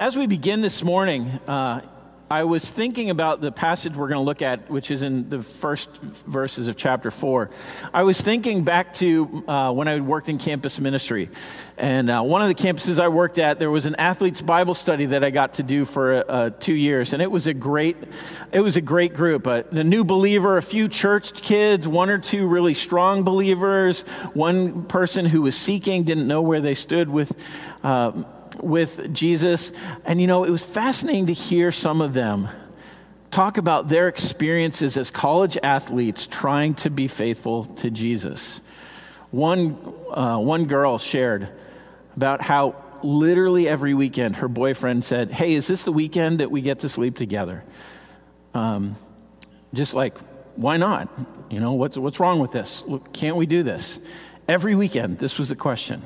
As we begin this morning, uh, I was thinking about the passage we're going to look at, which is in the first verses of chapter 4. I was thinking back to uh, when I worked in campus ministry. And uh, one of the campuses I worked at, there was an athletes Bible study that I got to do for uh, two years. And it was a great, it was a great group. Uh, the new believer, a few church kids, one or two really strong believers, one person who was seeking, didn't know where they stood with uh, with Jesus. And you know, it was fascinating to hear some of them talk about their experiences as college athletes trying to be faithful to Jesus. One, uh, one girl shared about how literally every weekend her boyfriend said, Hey, is this the weekend that we get to sleep together? Um, just like, why not? You know, what's, what's wrong with this? Can't we do this? Every weekend, this was the question,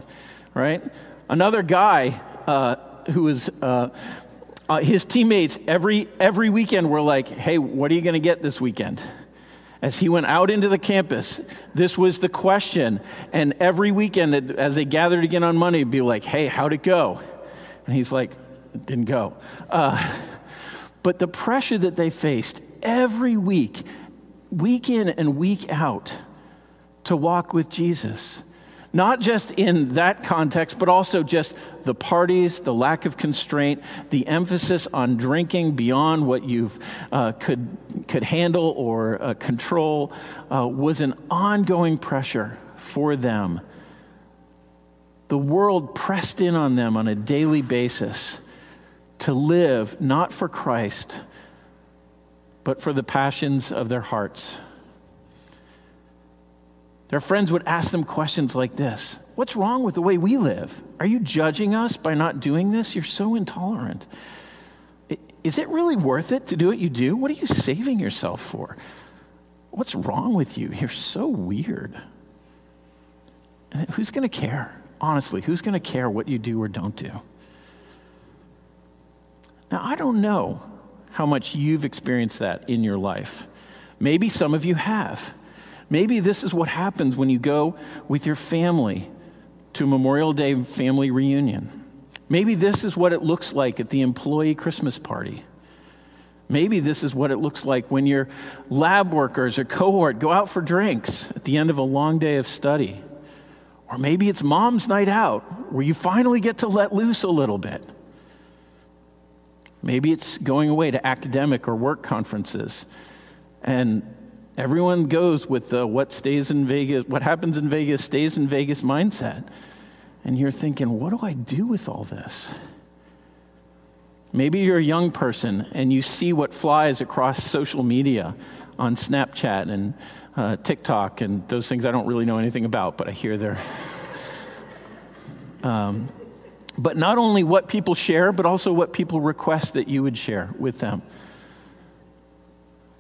right? Another guy uh, who was uh, uh, his teammates every every weekend were like, "Hey, what are you going to get this weekend?" As he went out into the campus, this was the question. And every weekend, as they gathered again on Monday, it'd be like, "Hey, how'd it go?" And he's like, "It "Didn't go." Uh, but the pressure that they faced every week, week in and week out, to walk with Jesus not just in that context, but also just the parties, the lack of constraint, the emphasis on drinking beyond what you uh, could, could handle or uh, control uh, was an ongoing pressure for them. The world pressed in on them on a daily basis to live not for Christ, but for the passions of their hearts. Their friends would ask them questions like this What's wrong with the way we live? Are you judging us by not doing this? You're so intolerant. Is it really worth it to do what you do? What are you saving yourself for? What's wrong with you? You're so weird. And who's going to care? Honestly, who's going to care what you do or don't do? Now, I don't know how much you've experienced that in your life. Maybe some of you have. Maybe this is what happens when you go with your family to Memorial Day family reunion. Maybe this is what it looks like at the employee Christmas party. Maybe this is what it looks like when your lab workers or cohort go out for drinks at the end of a long day of study. Or maybe it's mom's night out where you finally get to let loose a little bit. Maybe it's going away to academic or work conferences and Everyone goes with the what stays in Vegas, what happens in Vegas stays in Vegas mindset. And you're thinking, what do I do with all this? Maybe you're a young person and you see what flies across social media on Snapchat and uh, TikTok and those things I don't really know anything about, but I hear they're. Um, but not only what people share, but also what people request that you would share with them.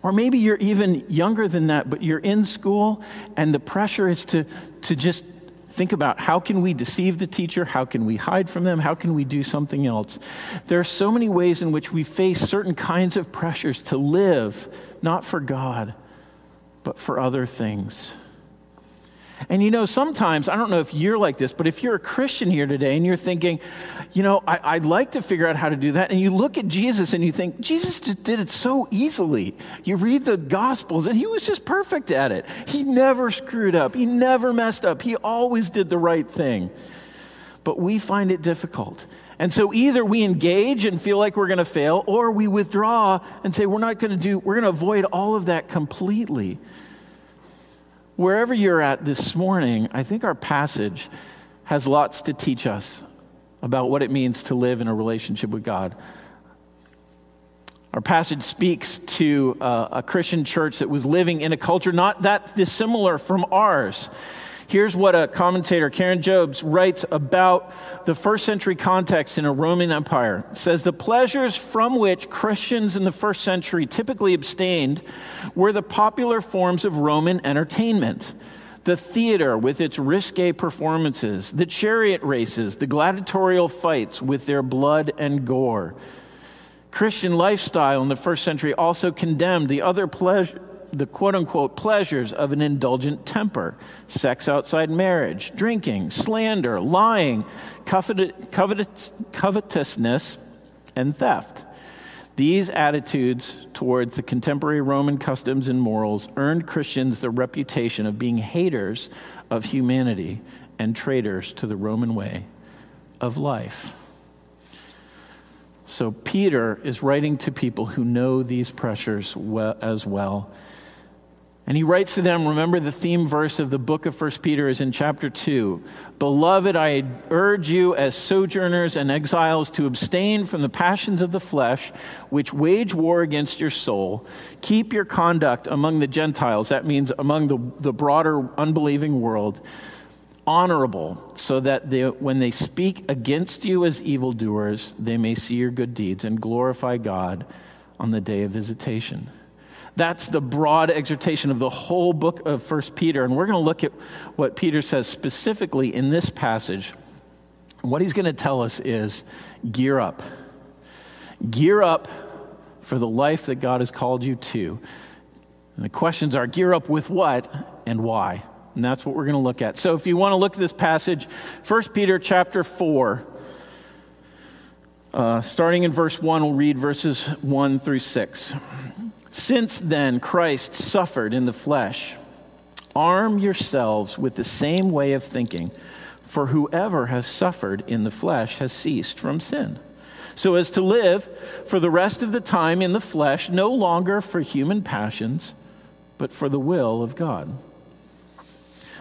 Or maybe you're even younger than that, but you're in school and the pressure is to, to just think about how can we deceive the teacher? How can we hide from them? How can we do something else? There are so many ways in which we face certain kinds of pressures to live not for God, but for other things. And you know, sometimes, I don't know if you're like this, but if you're a Christian here today and you're thinking, you know, I, would like to figure out how to do that, and you look at Jesus and you think, Jesus just did it so easily. You read the Gospels and he was just perfect at it. He never screwed up, he never messed up, he always did the right thing. But we find it difficult. And so either we engage and feel like we're going to fail, or we withdraw and say, we're not going to do, we're going to avoid all of that completely wherever you're at this morning, I think our passage has lots to teach us about what it means to live in a relationship with God. Our passage speaks to uh, a Christian church that was living in a culture not that dissimilar from ours. Here's what a commentator, Karen Jobes, writes about the first century context in a Roman Empire. It says the pleasures from which Christians in the first century typically abstained were the popular forms of Roman entertainment. The theater with its risque performances, the chariot races, the gladiatorial fights with their blood and gore. Christian lifestyle in the first century also condemned the other pleasure, the quote unquote pleasures of an indulgent temper sex outside marriage, drinking, slander, lying, covet, covet, covetousness, and theft. These attitudes towards the contemporary Roman customs and morals earned Christians the reputation of being haters of humanity and traitors to the Roman way of life. So, Peter is writing to people who know these pressures well, as well. And he writes to them, remember the theme verse of the book of 1 Peter is in chapter 2. Beloved, I urge you as sojourners and exiles to abstain from the passions of the flesh, which wage war against your soul. Keep your conduct among the Gentiles, that means among the, the broader unbelieving world, honorable, so that they, when they speak against you as evildoers, they may see your good deeds and glorify God on the day of visitation. That's the broad exhortation of the whole book of First Peter. And we're going to look at what Peter says specifically in this passage. What he's going to tell us is gear up. Gear up for the life that God has called you to. And the questions are gear up with what and why? And that's what we're going to look at. So if you want to look at this passage, 1 Peter chapter 4, uh, starting in verse 1, we'll read verses 1 through 6. Since then Christ suffered in the flesh, arm yourselves with the same way of thinking, for whoever has suffered in the flesh has ceased from sin. So as to live for the rest of the time in the flesh, no longer for human passions, but for the will of God.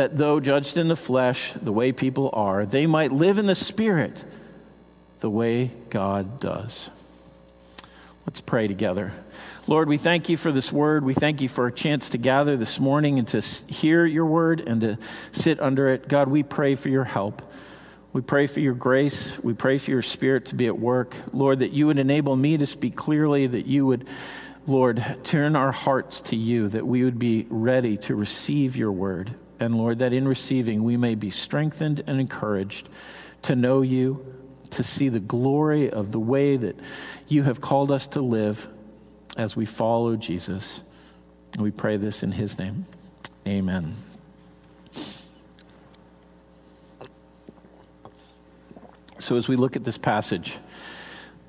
that though judged in the flesh, the way people are, they might live in the spirit the way God does. Let's pray together. Lord, we thank you for this word. We thank you for a chance to gather this morning and to hear your word and to sit under it. God, we pray for your help. We pray for your grace. We pray for your spirit to be at work. Lord, that you would enable me to speak clearly, that you would, Lord, turn our hearts to you, that we would be ready to receive your word and Lord, that in receiving we may be strengthened and encouraged to know you, to see the glory of the way that you have called us to live as we follow Jesus. And we pray this in his name. Amen. So, as we look at this passage,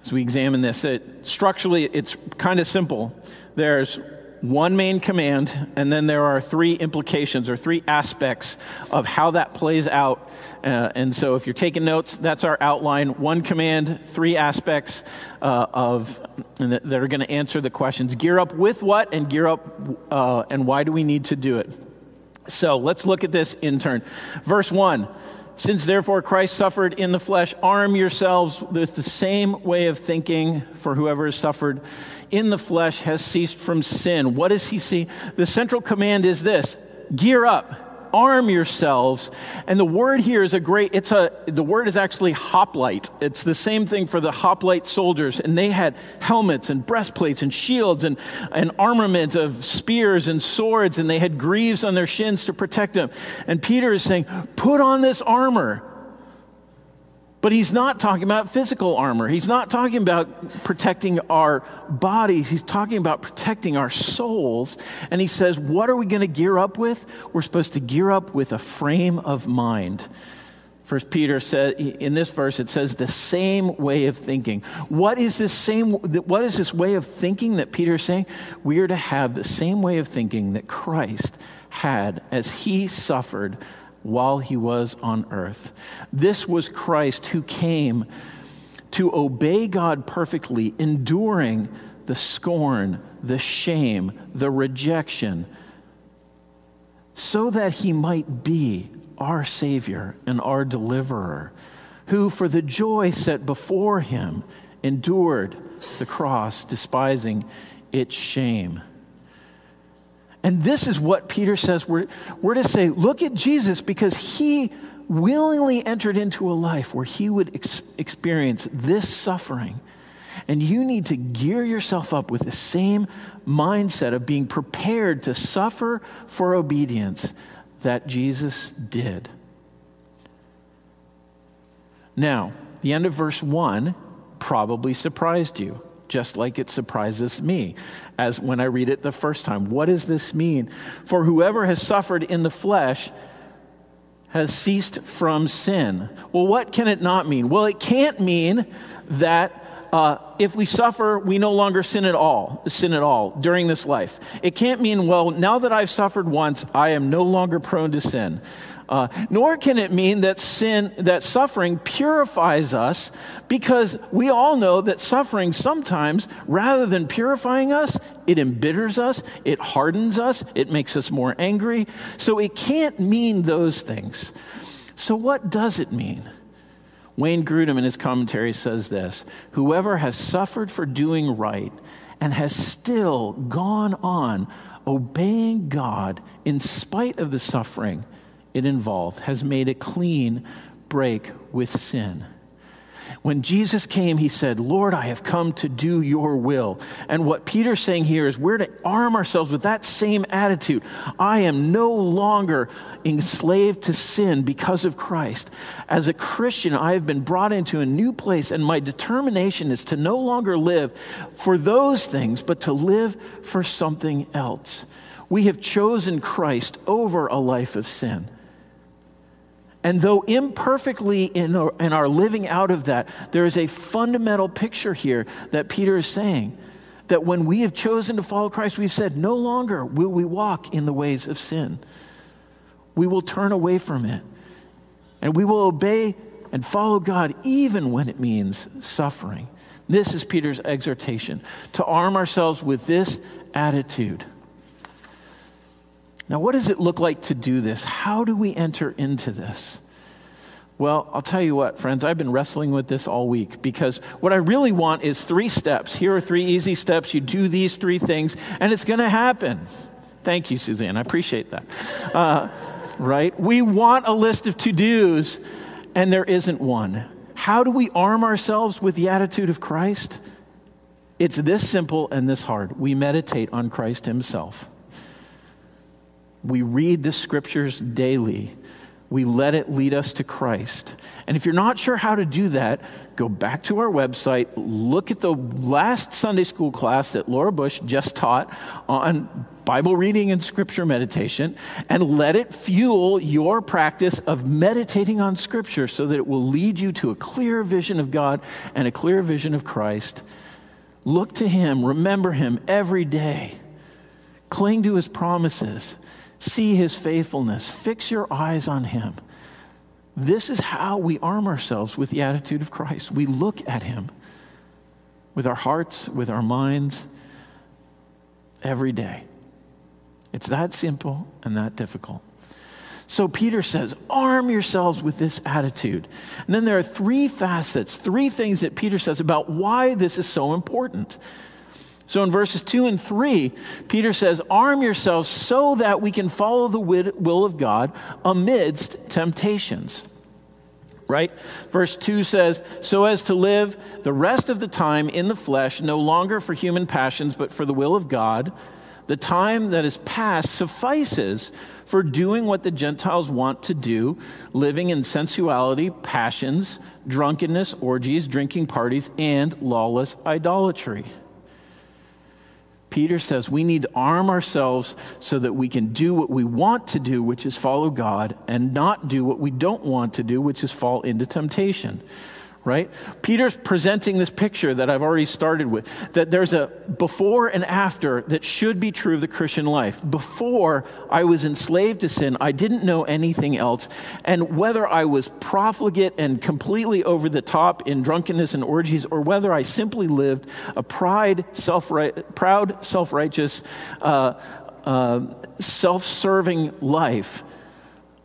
as we examine this, it, structurally it's kind of simple. There's one main command, and then there are three implications or three aspects of how that plays out. Uh, and so, if you're taking notes, that's our outline. One command, three aspects uh, of that, that, are going to answer the questions: gear up with what, and gear up, uh, and why do we need to do it? So, let's look at this in turn. Verse one. Since therefore Christ suffered in the flesh, arm yourselves with the same way of thinking, for whoever has suffered in the flesh has ceased from sin. What does he see? The central command is this gear up arm yourselves. And the word here is a great it's a the word is actually hoplite. It's the same thing for the hoplite soldiers. And they had helmets and breastplates and shields and an armament of spears and swords. And they had greaves on their shins to protect them. And peter is saying put on this armor but he's not talking about physical armor. He's not talking about protecting our bodies. He's talking about protecting our souls. And he says, What are we going to gear up with? We're supposed to gear up with a frame of mind. First Peter says in this verse, it says the same way of thinking. What is this same? What is this way of thinking that Peter is saying? We are to have the same way of thinking that Christ had as he suffered while he was on earth. This was Christ who came to obey God perfectly, enduring the scorn, the shame, the rejection, so that he might be our Savior and our deliverer, who, for the joy set before him, endured the cross, despising its shame and this is what Peter says we're, we're to say look at Jesus because he willingly entered into a life where he would ex- experience this suffering. And you need to gear yourself up with the same mindset of being prepared to suffer for obedience that Jesus did. Now, the end of verse 1 probably surprised you, just like it surprises me as when I read it the first time. What does this mean? For whoever has suffered in the flesh has ceased from sin. Well, what can it not mean? Well, it can't mean that uh, if we suffer, we no longer sin at all, sin at all during this life. It can't mean, well, now that I've suffered once, I am no longer prone to sin. Uh, nor can it mean that sin, that suffering purifies us, because we all know that suffering sometimes, rather than purifying us, it embitters us, it hardens us, it makes us more angry. So it can't mean those things. So, what does it mean? Wayne Grudem in his commentary says this Whoever has suffered for doing right and has still gone on obeying God in spite of the suffering it involved has made a clean break with sin. When Jesus came, he said, Lord, I have come to do your will. And what Peter's saying here is we're to arm ourselves with that same attitude. I am no longer enslaved to sin because of Christ. As a Christian, I have been brought into a new place, and my determination is to no longer live for those things, but to live for something else. We have chosen Christ over a life of sin. And though imperfectly in our, in our living out of that, there is a fundamental picture here that Peter is saying that when we have chosen to follow Christ, we've said, no longer will we walk in the ways of sin. We will turn away from it. And we will obey and follow God even when it means suffering. This is Peter's exhortation to arm ourselves with this attitude. Now, what does it look like to do this? How do we enter into this? Well, I'll tell you what, friends, I've been wrestling with this all week because what I really want is three steps. Here are three easy steps. You do these three things, and it's going to happen. Thank you, Suzanne. I appreciate that. Uh, right? We want a list of to dos, and there isn't one. How do we arm ourselves with the attitude of Christ? It's this simple and this hard. We meditate on Christ Himself. We read the scriptures daily. We let it lead us to Christ. And if you're not sure how to do that, go back to our website, look at the last Sunday school class that Laura Bush just taught on Bible reading and scripture meditation, and let it fuel your practice of meditating on scripture so that it will lead you to a clear vision of God and a clear vision of Christ. Look to Him, remember Him every day, cling to His promises. See his faithfulness. Fix your eyes on him. This is how we arm ourselves with the attitude of Christ. We look at him with our hearts, with our minds, every day. It's that simple and that difficult. So Peter says, arm yourselves with this attitude. And then there are three facets, three things that Peter says about why this is so important. So in verses 2 and 3, Peter says, Arm yourselves so that we can follow the will of God amidst temptations. Right? Verse 2 says, So as to live the rest of the time in the flesh, no longer for human passions, but for the will of God, the time that is past suffices for doing what the Gentiles want to do, living in sensuality, passions, drunkenness, orgies, drinking parties, and lawless idolatry. Peter says we need to arm ourselves so that we can do what we want to do, which is follow God, and not do what we don't want to do, which is fall into temptation right? Peter's presenting this picture that I've already started with that there's a before and after that should be true of the Christian life. Before I was enslaved to sin, I didn't know anything else. And whether I was profligate and completely over the top in drunkenness and orgies, or whether I simply lived a pride, self proud, self righteous, uh, uh, self serving life,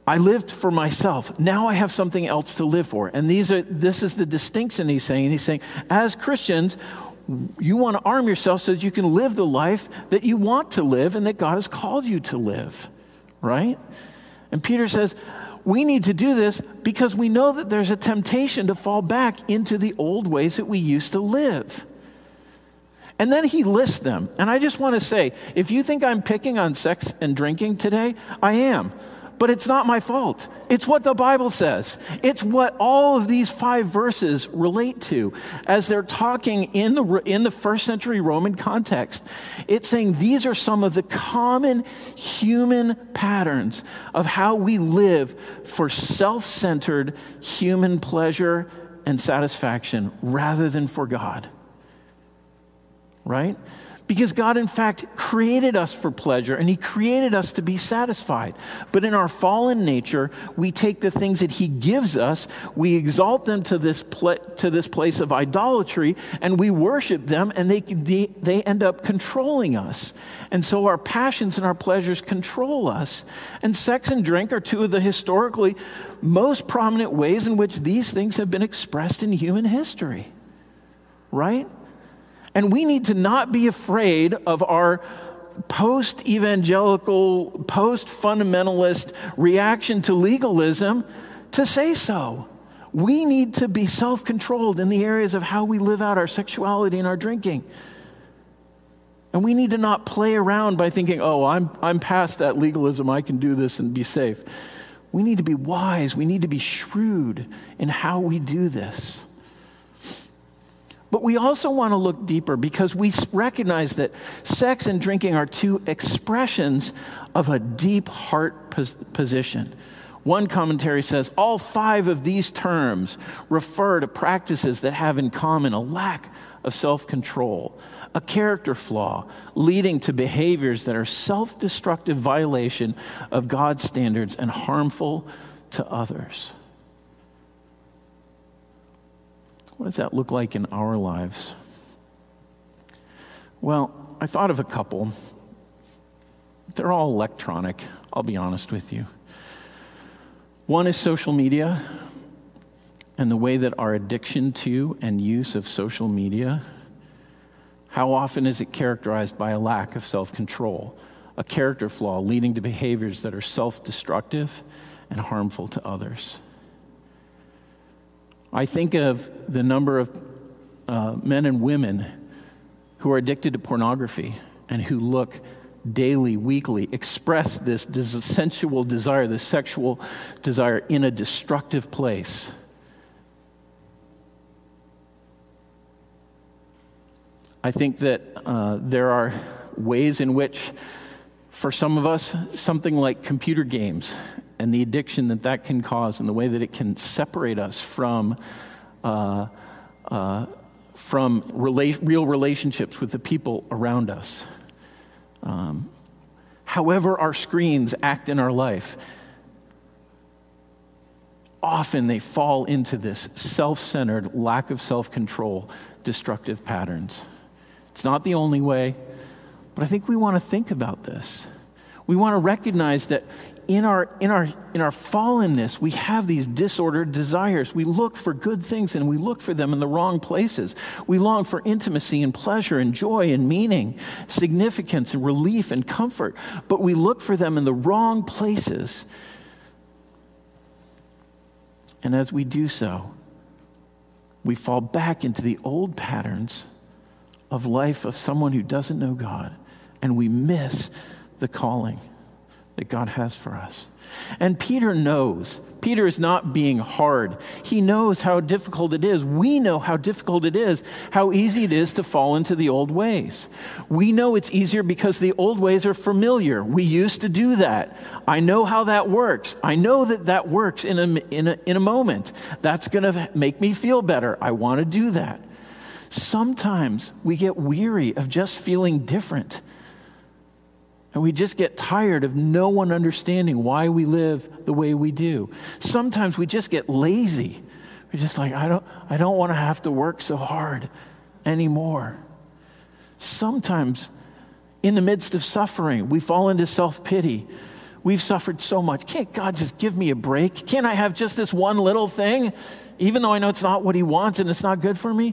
I lived for myself. Now I have something else to live for. And these are, this is the distinction he's saying. He's saying, as Christians, you want to arm yourself so that you can live the life that you want to live and that God has called you to live, right? And Peter says, we need to do this because we know that there's a temptation to fall back into the old ways that we used to live. And then he lists them. And I just want to say if you think I'm picking on sex and drinking today, I am. But it's not my fault. It's what the Bible says. It's what all of these five verses relate to as they're talking in the, in the first century Roman context. It's saying these are some of the common human patterns of how we live for self centered human pleasure and satisfaction rather than for God. Right? Because God, in fact, created us for pleasure and He created us to be satisfied. But in our fallen nature, we take the things that He gives us, we exalt them to this, to this place of idolatry, and we worship them, and they, de- they end up controlling us. And so our passions and our pleasures control us. And sex and drink are two of the historically most prominent ways in which these things have been expressed in human history. Right? And we need to not be afraid of our post evangelical, post fundamentalist reaction to legalism to say so. We need to be self controlled in the areas of how we live out our sexuality and our drinking. And we need to not play around by thinking, oh, I'm, I'm past that legalism. I can do this and be safe. We need to be wise. We need to be shrewd in how we do this. But we also want to look deeper because we recognize that sex and drinking are two expressions of a deep heart pos- position. One commentary says all five of these terms refer to practices that have in common a lack of self control, a character flaw leading to behaviors that are self destructive violation of God's standards and harmful to others. What does that look like in our lives? Well, I thought of a couple. They're all electronic, I'll be honest with you. One is social media and the way that our addiction to and use of social media. How often is it characterized by a lack of self control, a character flaw leading to behaviors that are self destructive and harmful to others? I think of the number of uh, men and women who are addicted to pornography and who look daily, weekly, express this sensual desire, this sexual desire in a destructive place. I think that uh, there are ways in which, for some of us, something like computer games and the addiction that that can cause and the way that it can separate us from, uh, uh, from rela- real relationships with the people around us. Um, however, our screens act in our life, often they fall into this self centered, lack of self control, destructive patterns. It's not the only way, but I think we want to think about this. We want to recognize that in our, in, our, in our fallenness, we have these disordered desires. We look for good things and we look for them in the wrong places. We long for intimacy and pleasure and joy and meaning, significance and relief and comfort, but we look for them in the wrong places. And as we do so, we fall back into the old patterns of life of someone who doesn't know God, and we miss the calling that God has for us. And Peter knows. Peter is not being hard. He knows how difficult it is. We know how difficult it is, how easy it is to fall into the old ways. We know it's easier because the old ways are familiar. We used to do that. I know how that works. I know that that works in a, in a, in a moment. That's going to make me feel better. I want to do that. Sometimes we get weary of just feeling different. And we just get tired of no one understanding why we live the way we do. Sometimes we just get lazy. We're just like, I don't, I don't want to have to work so hard anymore. Sometimes, in the midst of suffering, we fall into self pity. We've suffered so much. Can't God just give me a break? Can't I have just this one little thing, even though I know it's not what He wants and it's not good for me?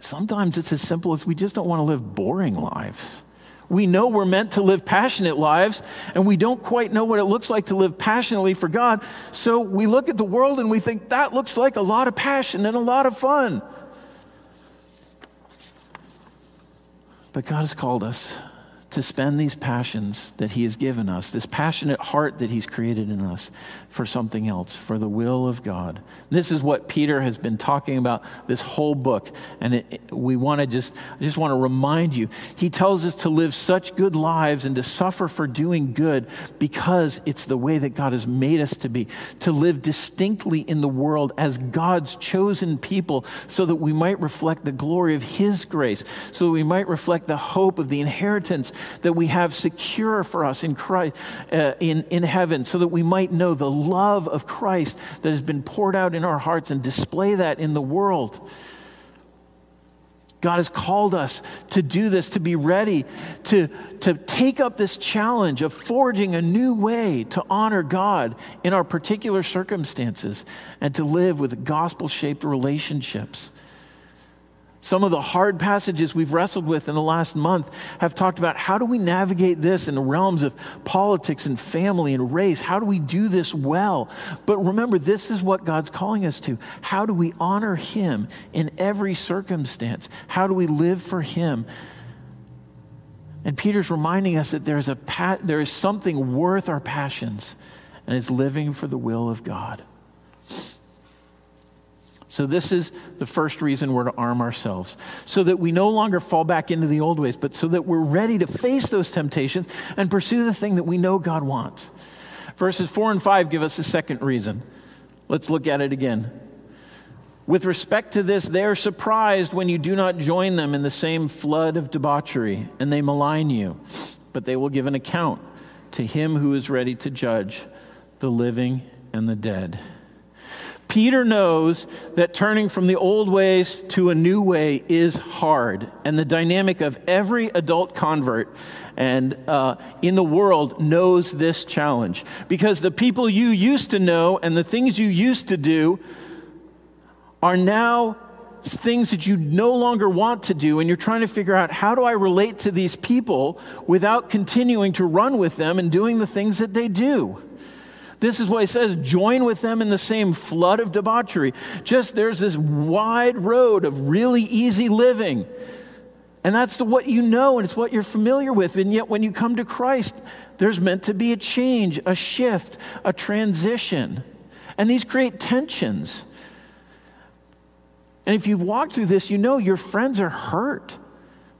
Sometimes it's as simple as we just don't want to live boring lives. We know we're meant to live passionate lives, and we don't quite know what it looks like to live passionately for God. So we look at the world and we think that looks like a lot of passion and a lot of fun. But God has called us to spend these passions that He has given us, this passionate heart that He's created in us, for something else, for the will of God. This is what Peter has been talking about this whole book. And it, we want to just, I just want to remind you, he tells us to live such good lives and to suffer for doing good because it's the way that God has made us to be, to live distinctly in the world as God's chosen people so that we might reflect the glory of His grace, so that we might reflect the hope of the inheritance that we have secure for us in Christ, uh, in, in heaven, so that we might know the love of Christ that has been poured out in our hearts and display that in the world. God has called us to do this, to be ready to, to take up this challenge of forging a new way to honor God in our particular circumstances and to live with gospel shaped relationships. Some of the hard passages we've wrestled with in the last month have talked about how do we navigate this in the realms of politics and family and race? How do we do this well? But remember, this is what God's calling us to. How do we honor Him in every circumstance? How do we live for Him? And Peter's reminding us that there's a pa- there is something worth our passions, and it's living for the will of God. So, this is the first reason we're to arm ourselves, so that we no longer fall back into the old ways, but so that we're ready to face those temptations and pursue the thing that we know God wants. Verses 4 and 5 give us a second reason. Let's look at it again. With respect to this, they are surprised when you do not join them in the same flood of debauchery, and they malign you. But they will give an account to him who is ready to judge the living and the dead. Peter knows that turning from the old ways to a new way is hard. And the dynamic of every adult convert and uh, in the world knows this challenge. Because the people you used to know and the things you used to do are now things that you no longer want to do, and you're trying to figure out how do I relate to these people without continuing to run with them and doing the things that they do. This is what he says join with them in the same flood of debauchery. Just there's this wide road of really easy living. And that's the, what you know and it's what you're familiar with. And yet, when you come to Christ, there's meant to be a change, a shift, a transition. And these create tensions. And if you've walked through this, you know your friends are hurt.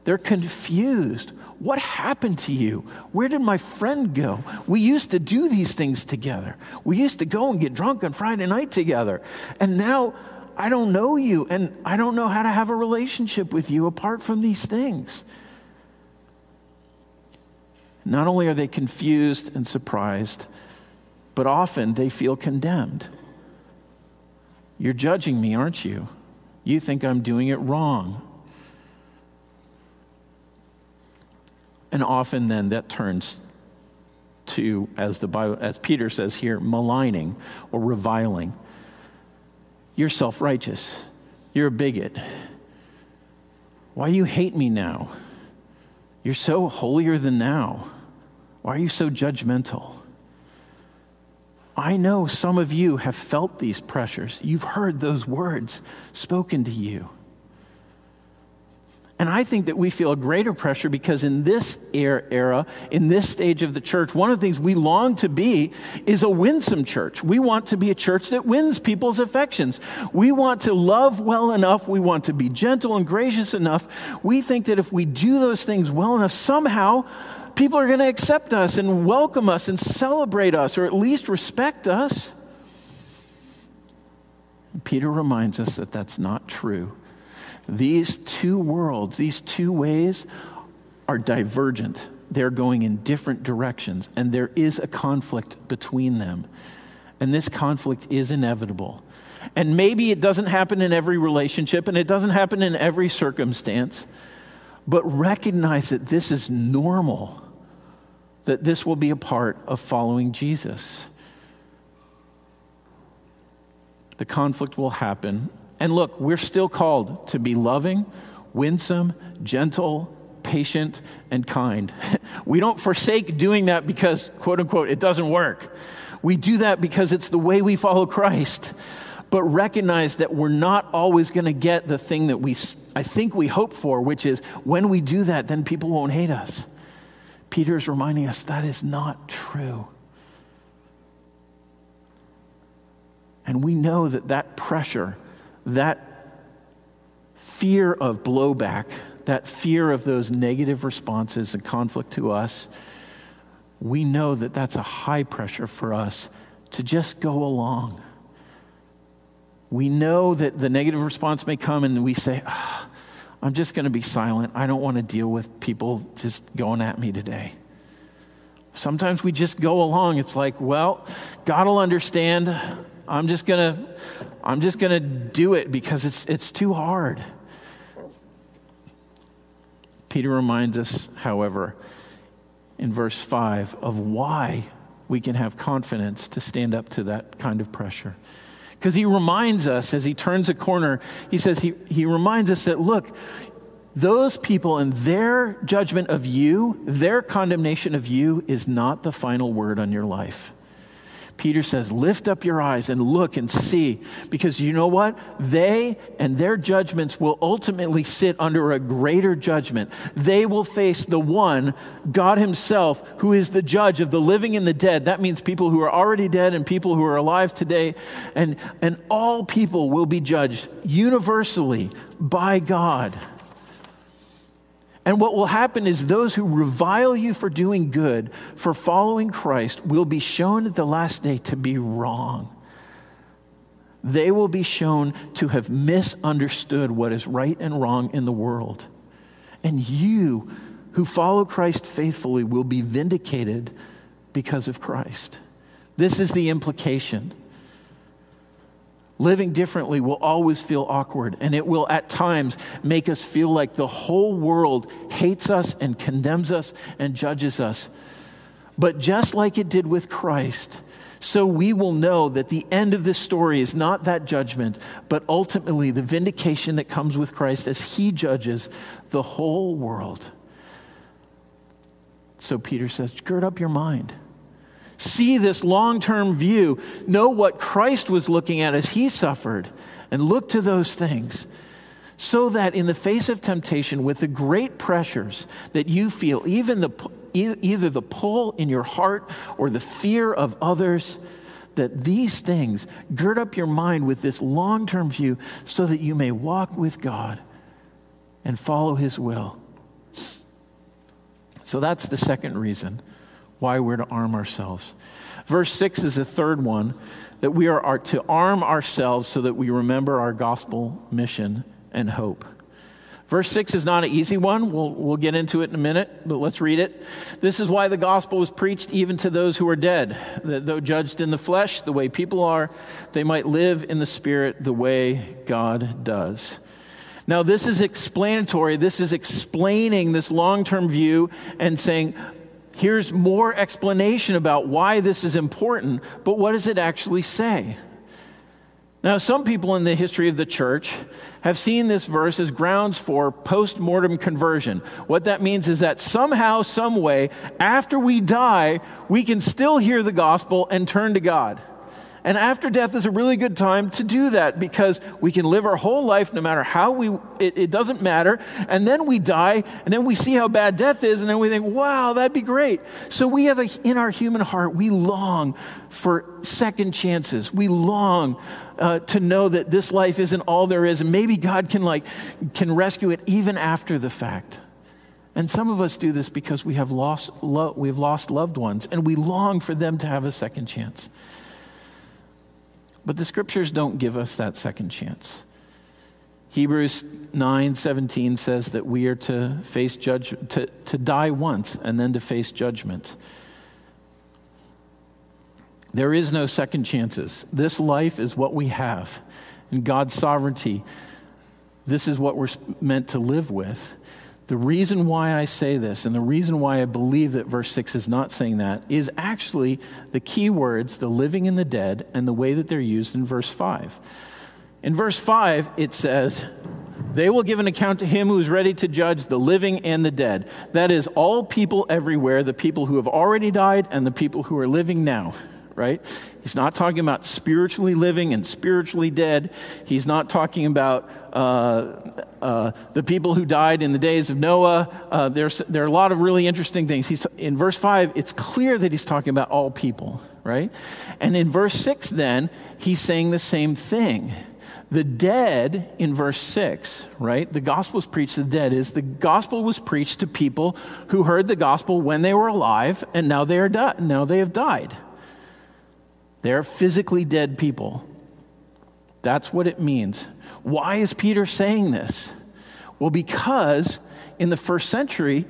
They're confused. What happened to you? Where did my friend go? We used to do these things together. We used to go and get drunk on Friday night together. And now I don't know you and I don't know how to have a relationship with you apart from these things. Not only are they confused and surprised, but often they feel condemned. You're judging me, aren't you? You think I'm doing it wrong. And often then that turns to, as, the Bible, as Peter says here, maligning or reviling. You're self righteous. You're a bigot. Why do you hate me now? You're so holier than now. Why are you so judgmental? I know some of you have felt these pressures. You've heard those words spoken to you. And I think that we feel a greater pressure because in this er-, era, in this stage of the church, one of the things we long to be is a winsome church. We want to be a church that wins people's affections. We want to love well enough. We want to be gentle and gracious enough. We think that if we do those things well enough, somehow people are going to accept us and welcome us and celebrate us or at least respect us. Peter reminds us that that's not true these two worlds, these two ways, are divergent. They're going in different directions, and there is a conflict between them. And this conflict is inevitable. And maybe it doesn't happen in every relationship, and it doesn't happen in every circumstance, but recognize that this is normal, that this will be a part of following Jesus. The conflict will happen, and look, we're still called to be loving, winsome, gentle, patient, and kind. we don't forsake doing that because, quote unquote, it doesn't work. We do that because it's the way we follow Christ, but recognize that we're not always going to get the thing that we I think we hope for, which is when we do that, then people won't hate us. Peter is reminding us that is not true. And we know that that pressure, that fear of blowback, that fear of those negative responses and conflict to us, we know that that's a high pressure for us to just go along. We know that the negative response may come and we say, oh, I'm just going to be silent. I don't want to deal with people just going at me today. Sometimes we just go along. It's like, well, God will understand. I'm just going to I'm just going to do it because it's it's too hard. Peter reminds us, however, in verse 5 of why we can have confidence to stand up to that kind of pressure. Because he reminds us as he turns a corner, he says, he, he reminds us that, look, those people and their judgment of you, their condemnation of you, is not the final word on your life. Peter says, Lift up your eyes and look and see, because you know what? They and their judgments will ultimately sit under a greater judgment. They will face the one, God Himself, who is the judge of the living and the dead. That means people who are already dead and people who are alive today. And, and all people will be judged universally by God. And what will happen is those who revile you for doing good, for following Christ, will be shown at the last day to be wrong. They will be shown to have misunderstood what is right and wrong in the world. And you who follow Christ faithfully will be vindicated because of Christ. This is the implication. Living differently will always feel awkward, and it will at times make us feel like the whole world hates us and condemns us and judges us. But just like it did with Christ, so we will know that the end of this story is not that judgment, but ultimately the vindication that comes with Christ as he judges the whole world. So Peter says, Gird up your mind. See this long term view. Know what Christ was looking at as he suffered, and look to those things. So that in the face of temptation, with the great pressures that you feel, even the, either the pull in your heart or the fear of others, that these things gird up your mind with this long term view so that you may walk with God and follow his will. So that's the second reason why we're to arm ourselves. Verse 6 is the third one that we are, to arm ourselves so that we remember our gospel mission and hope. Verse 6 is not an easy one. We'll, we'll get into it in a minute, but let's read it. This is why the gospel was preached even to those who are dead, that though judged in the flesh, the way people are, they might live in the spirit the way God does. Now, this is explanatory. This is explaining this long term view and saying, Here's more explanation about why this is important, but what does it actually say? Now, some people in the history of the church have seen this verse as grounds for post mortem conversion. What that means is that somehow, some way, after we die, we can still hear the gospel and turn to God. And after death is a really good time to do that because we can live our whole life no matter how we, it, it, doesn't matter. And then we die, and then we see how bad death is, and then we think, wow, that'd be great. So we have a, in our human heart, we long for second chances. We long uh, to know that this life isn't all there is, and maybe God can like, can rescue it even after the fact. And some of us do this because we have lost, lo- we've lost loved ones, and we long for them to have a second chance. But the scriptures don't give us that second chance. Hebrews 9:17 says that we are to face judge to, to die once and then to face judgment. There is no second chances. This life is what we have. In God's sovereignty, this is what we're meant to live with. The reason why I say this and the reason why I believe that verse 6 is not saying that is actually the key words, the living and the dead, and the way that they're used in verse 5. In verse 5, it says, They will give an account to him who is ready to judge the living and the dead. That is, all people everywhere, the people who have already died and the people who are living now, right? He's not talking about spiritually living and spiritually dead. He's not talking about uh, uh, the people who died in the days of Noah. Uh, there's, there are a lot of really interesting things. He's, in verse 5, it's clear that he's talking about all people, right? And in verse 6, then, he's saying the same thing. The dead in verse 6, right? The gospel was preached to the dead is the gospel was preached to people who heard the gospel when they were alive and now they are di- now they have died. They're physically dead people. That's what it means. Why is Peter saying this? Well, because in the first century,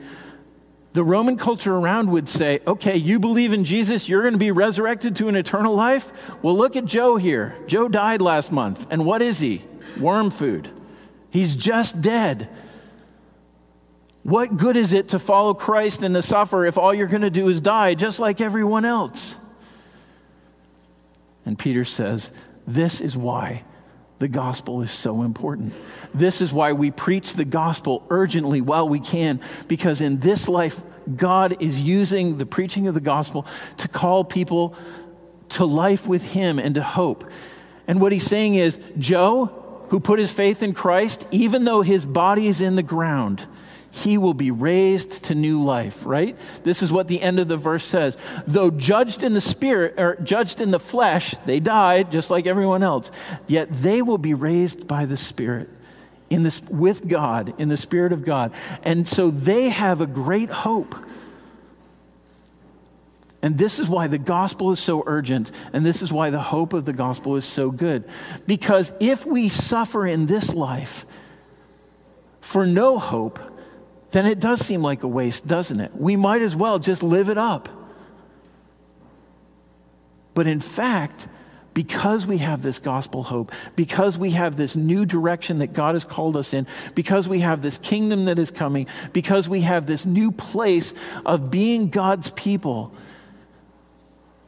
the Roman culture around would say, okay, you believe in Jesus, you're going to be resurrected to an eternal life? Well, look at Joe here. Joe died last month. And what is he? Worm food. He's just dead. What good is it to follow Christ and to suffer if all you're going to do is die, just like everyone else? And Peter says, This is why the gospel is so important. This is why we preach the gospel urgently while we can, because in this life, God is using the preaching of the gospel to call people to life with Him and to hope. And what he's saying is, Joe, who put his faith in Christ, even though his body is in the ground, he will be raised to new life, right? This is what the end of the verse says. Though judged in the spirit, or judged in the flesh, they died just like everyone else, yet they will be raised by the Spirit. In this, with God, in the Spirit of God. And so they have a great hope. And this is why the gospel is so urgent, and this is why the hope of the gospel is so good. Because if we suffer in this life for no hope, then it does seem like a waste, doesn't it? We might as well just live it up. But in fact, because we have this gospel hope, because we have this new direction that God has called us in, because we have this kingdom that is coming, because we have this new place of being God's people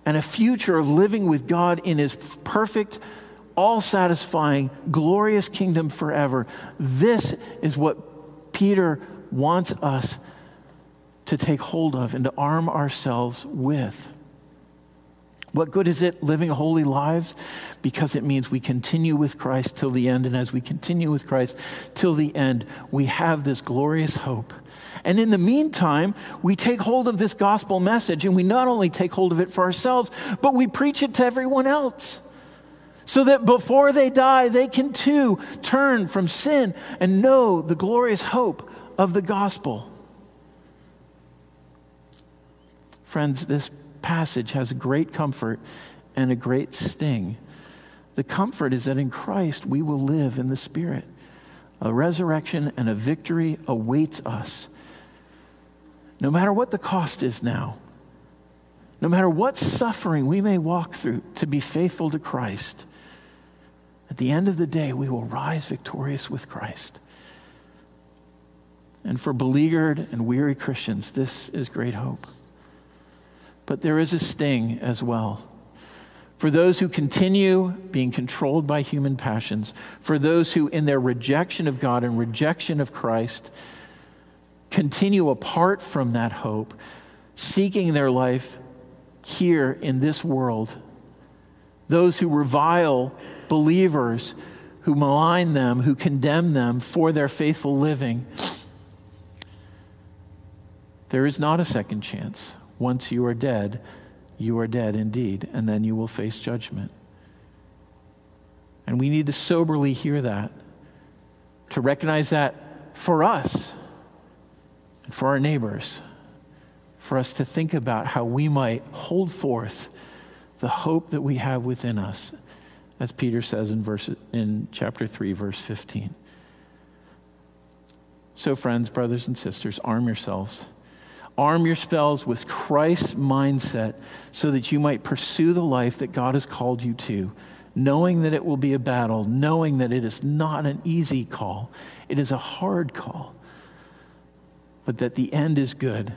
and a future of living with God in his perfect, all satisfying, glorious kingdom forever. This is what Peter wants us to take hold of and to arm ourselves with. What good is it living holy lives? Because it means we continue with Christ till the end. And as we continue with Christ till the end, we have this glorious hope. And in the meantime, we take hold of this gospel message and we not only take hold of it for ourselves, but we preach it to everyone else. So that before they die, they can too turn from sin and know the glorious hope of the gospel. Friends, this passage has great comfort and a great sting. The comfort is that in Christ we will live in the Spirit. A resurrection and a victory awaits us. No matter what the cost is now, no matter what suffering we may walk through to be faithful to Christ, at the end of the day, we will rise victorious with Christ. And for beleaguered and weary Christians, this is great hope. But there is a sting as well. For those who continue being controlled by human passions, for those who, in their rejection of God and rejection of Christ, continue apart from that hope, seeking their life here in this world, those who revile believers, who malign them, who condemn them for their faithful living, there is not a second chance. Once you are dead, you are dead indeed, and then you will face judgment. And we need to soberly hear that, to recognize that for us and for our neighbors, for us to think about how we might hold forth the hope that we have within us, as Peter says in, verse, in chapter 3, verse 15. So, friends, brothers, and sisters, arm yourselves. Arm your spells with Christ's mindset so that you might pursue the life that God has called you to, knowing that it will be a battle, knowing that it is not an easy call. It is a hard call, but that the end is good.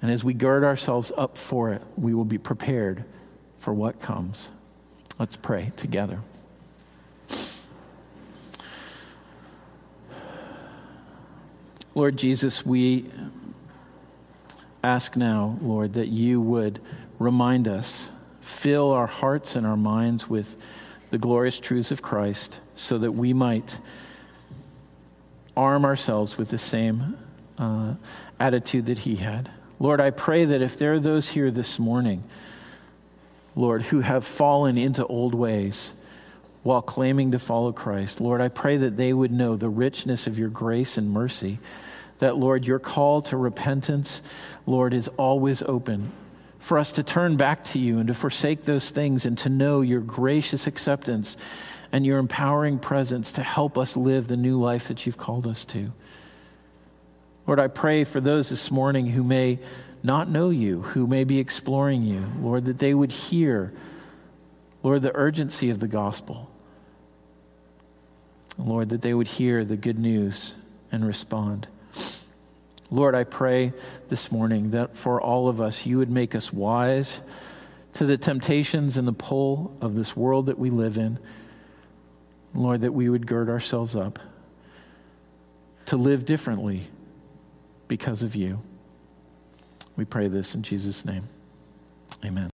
And as we gird ourselves up for it, we will be prepared for what comes. Let's pray together. Lord Jesus, we ask now, Lord, that you would remind us fill our hearts and our minds with the glorious truths of Christ so that we might arm ourselves with the same uh, attitude that he had. Lord, I pray that if there are those here this morning, Lord, who have fallen into old ways while claiming to follow Christ, Lord, I pray that they would know the richness of your grace and mercy. That, Lord, your call to repentance, Lord, is always open for us to turn back to you and to forsake those things and to know your gracious acceptance and your empowering presence to help us live the new life that you've called us to. Lord, I pray for those this morning who may not know you, who may be exploring you, Lord, that they would hear, Lord, the urgency of the gospel. Lord, that they would hear the good news and respond. Lord, I pray this morning that for all of us, you would make us wise to the temptations and the pull of this world that we live in. Lord, that we would gird ourselves up to live differently because of you. We pray this in Jesus' name. Amen.